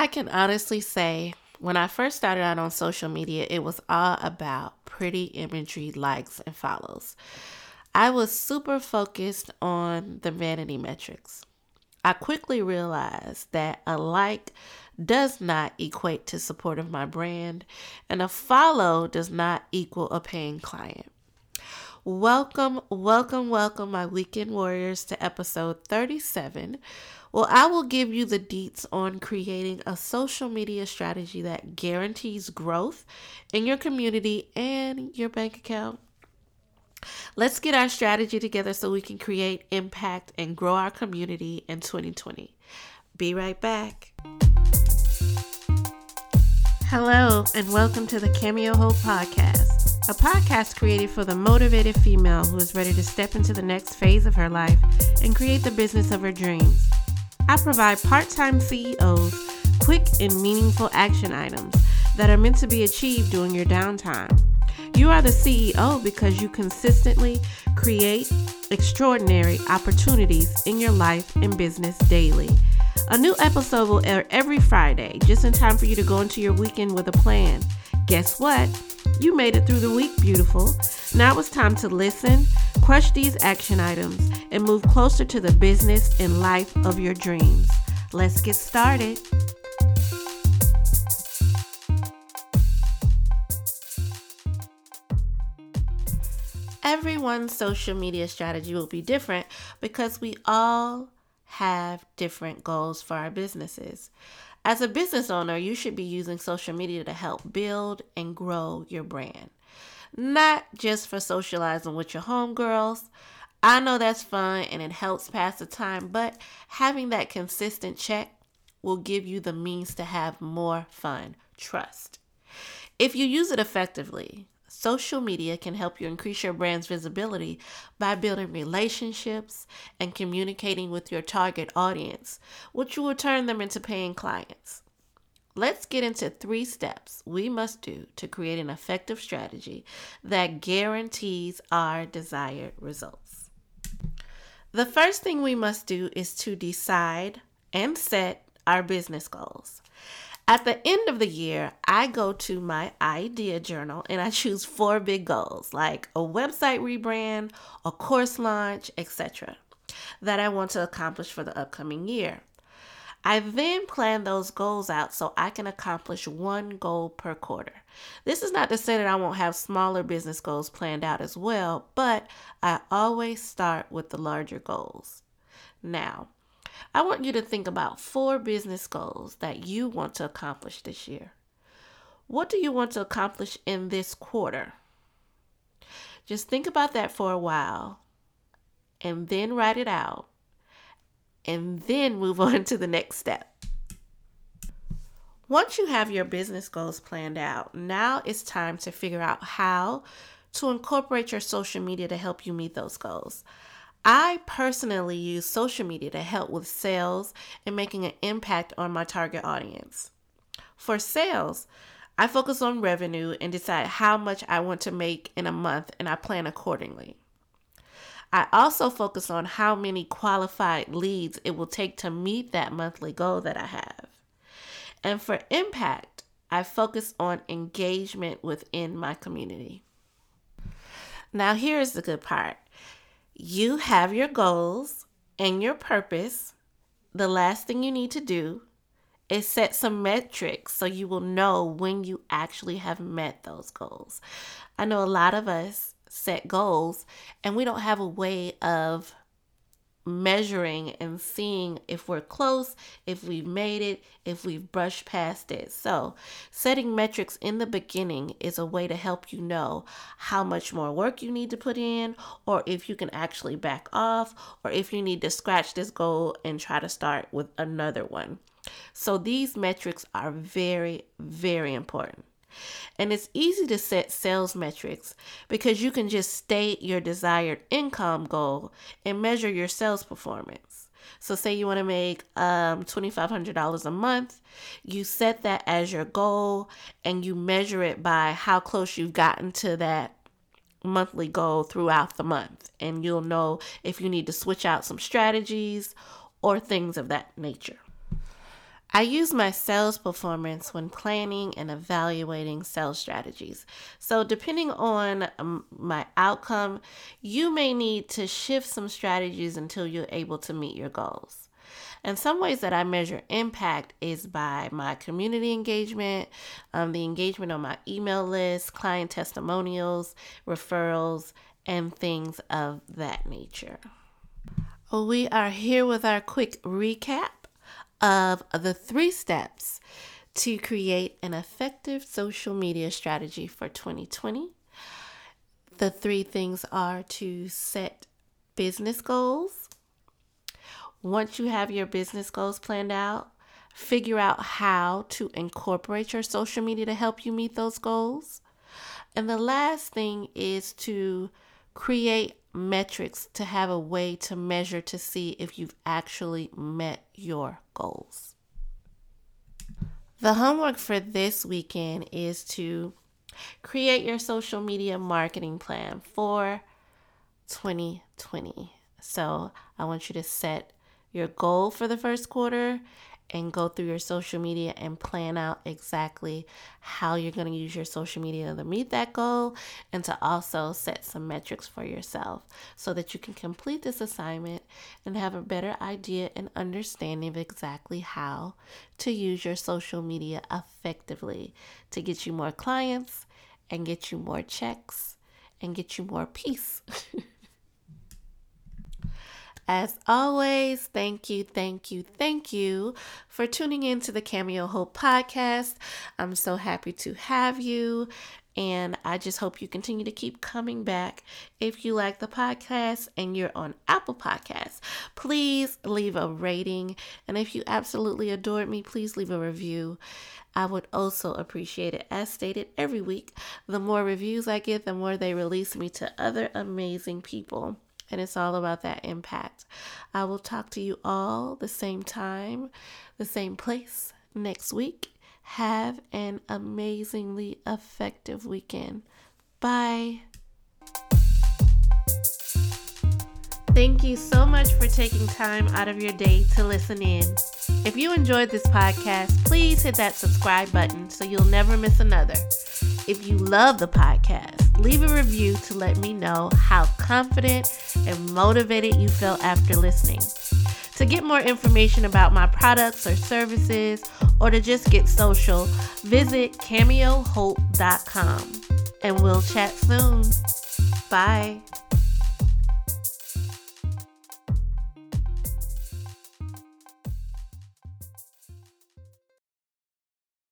I can honestly say when I first started out on social media, it was all about pretty imagery, likes, and follows. I was super focused on the vanity metrics. I quickly realized that a like does not equate to support of my brand, and a follow does not equal a paying client. Welcome, welcome, welcome, my weekend warriors, to episode 37. Well, I will give you the deets on creating a social media strategy that guarantees growth in your community and your bank account. Let's get our strategy together so we can create impact and grow our community in 2020. Be right back. Hello, and welcome to the Cameo Hope Podcast, a podcast created for the motivated female who is ready to step into the next phase of her life and create the business of her dreams. I provide part time CEOs quick and meaningful action items that are meant to be achieved during your downtime. You are the CEO because you consistently create extraordinary opportunities in your life and business daily. A new episode will air every Friday, just in time for you to go into your weekend with a plan. Guess what? You made it through the week, beautiful. Now it's time to listen, crush these action items, and move closer to the business and life of your dreams. Let's get started. everyone's social media strategy will be different because we all have different goals for our businesses. As a business owner, you should be using social media to help build and grow your brand, not just for socializing with your homegirls. I know that's fun and it helps pass the time, but having that consistent check will give you the means to have more fun. Trust. If you use it effectively, Social media can help you increase your brand's visibility by building relationships and communicating with your target audience, which will turn them into paying clients. Let's get into three steps we must do to create an effective strategy that guarantees our desired results. The first thing we must do is to decide and set our business goals. At the end of the year, I go to my idea journal and I choose four big goals like a website rebrand, a course launch, etc. that I want to accomplish for the upcoming year. I then plan those goals out so I can accomplish one goal per quarter. This is not to say that I won't have smaller business goals planned out as well, but I always start with the larger goals. Now, I want you to think about four business goals that you want to accomplish this year. What do you want to accomplish in this quarter? Just think about that for a while and then write it out and then move on to the next step. Once you have your business goals planned out, now it's time to figure out how to incorporate your social media to help you meet those goals. I personally use social media to help with sales and making an impact on my target audience. For sales, I focus on revenue and decide how much I want to make in a month and I plan accordingly. I also focus on how many qualified leads it will take to meet that monthly goal that I have. And for impact, I focus on engagement within my community. Now, here's the good part you have your goals and your purpose. The last thing you need to do is set some metrics so you will know when you actually have met those goals. I know a lot of us set goals and we don't have a way of measuring and seeing if we're close, if we've made it, if we've brushed past it. So, setting metrics in the beginning is a way to help you know how much more work you need to put in, or if you can actually back off, or if you need to scratch this goal and try to start with another one. So, these metrics are very, very important. And it's easy to set sales metrics because you can just state your desired income goal and measure your sales performance. So, say you want to make um, $2,500 a month, you set that as your goal and you measure it by how close you've gotten to that monthly goal throughout the month. And you'll know if you need to switch out some strategies or things of that nature. I use my sales performance when planning and evaluating sales strategies. So, depending on um, my outcome, you may need to shift some strategies until you're able to meet your goals. And some ways that I measure impact is by my community engagement, um, the engagement on my email list, client testimonials, referrals, and things of that nature. We are here with our quick recap of the three steps to create an effective social media strategy for 2020. The three things are to set business goals. Once you have your business goals planned out, figure out how to incorporate your social media to help you meet those goals. And the last thing is to create metrics to have a way to measure to see if you've actually met your goals. The homework for this weekend is to create your social media marketing plan for 2020. So I want you to set your goal for the first quarter and go through your social media and plan out exactly how you're going to use your social media to meet that goal and to also set some metrics for yourself so that you can complete this assignment and have a better idea and understanding of exactly how to use your social media effectively to get you more clients and get you more checks and get you more peace. As always, thank you, thank you, thank you for tuning in to the Cameo Hope podcast. I'm so happy to have you. And I just hope you continue to keep coming back. If you like the podcast and you're on Apple Podcasts, please leave a rating. And if you absolutely adored me, please leave a review. I would also appreciate it. As stated every week, the more reviews I get, the more they release me to other amazing people and it's all about that impact. I will talk to you all the same time, the same place next week. Have an amazingly effective weekend. Bye. Thank you so much for taking time out of your day to listen in. If you enjoyed this podcast, please hit that subscribe button so you'll never miss another. If you love the podcast, leave a review to let me know how confident and motivated you felt after listening. To get more information about my products or services, or to just get social, visit cameohope.com. And we'll chat soon. Bye.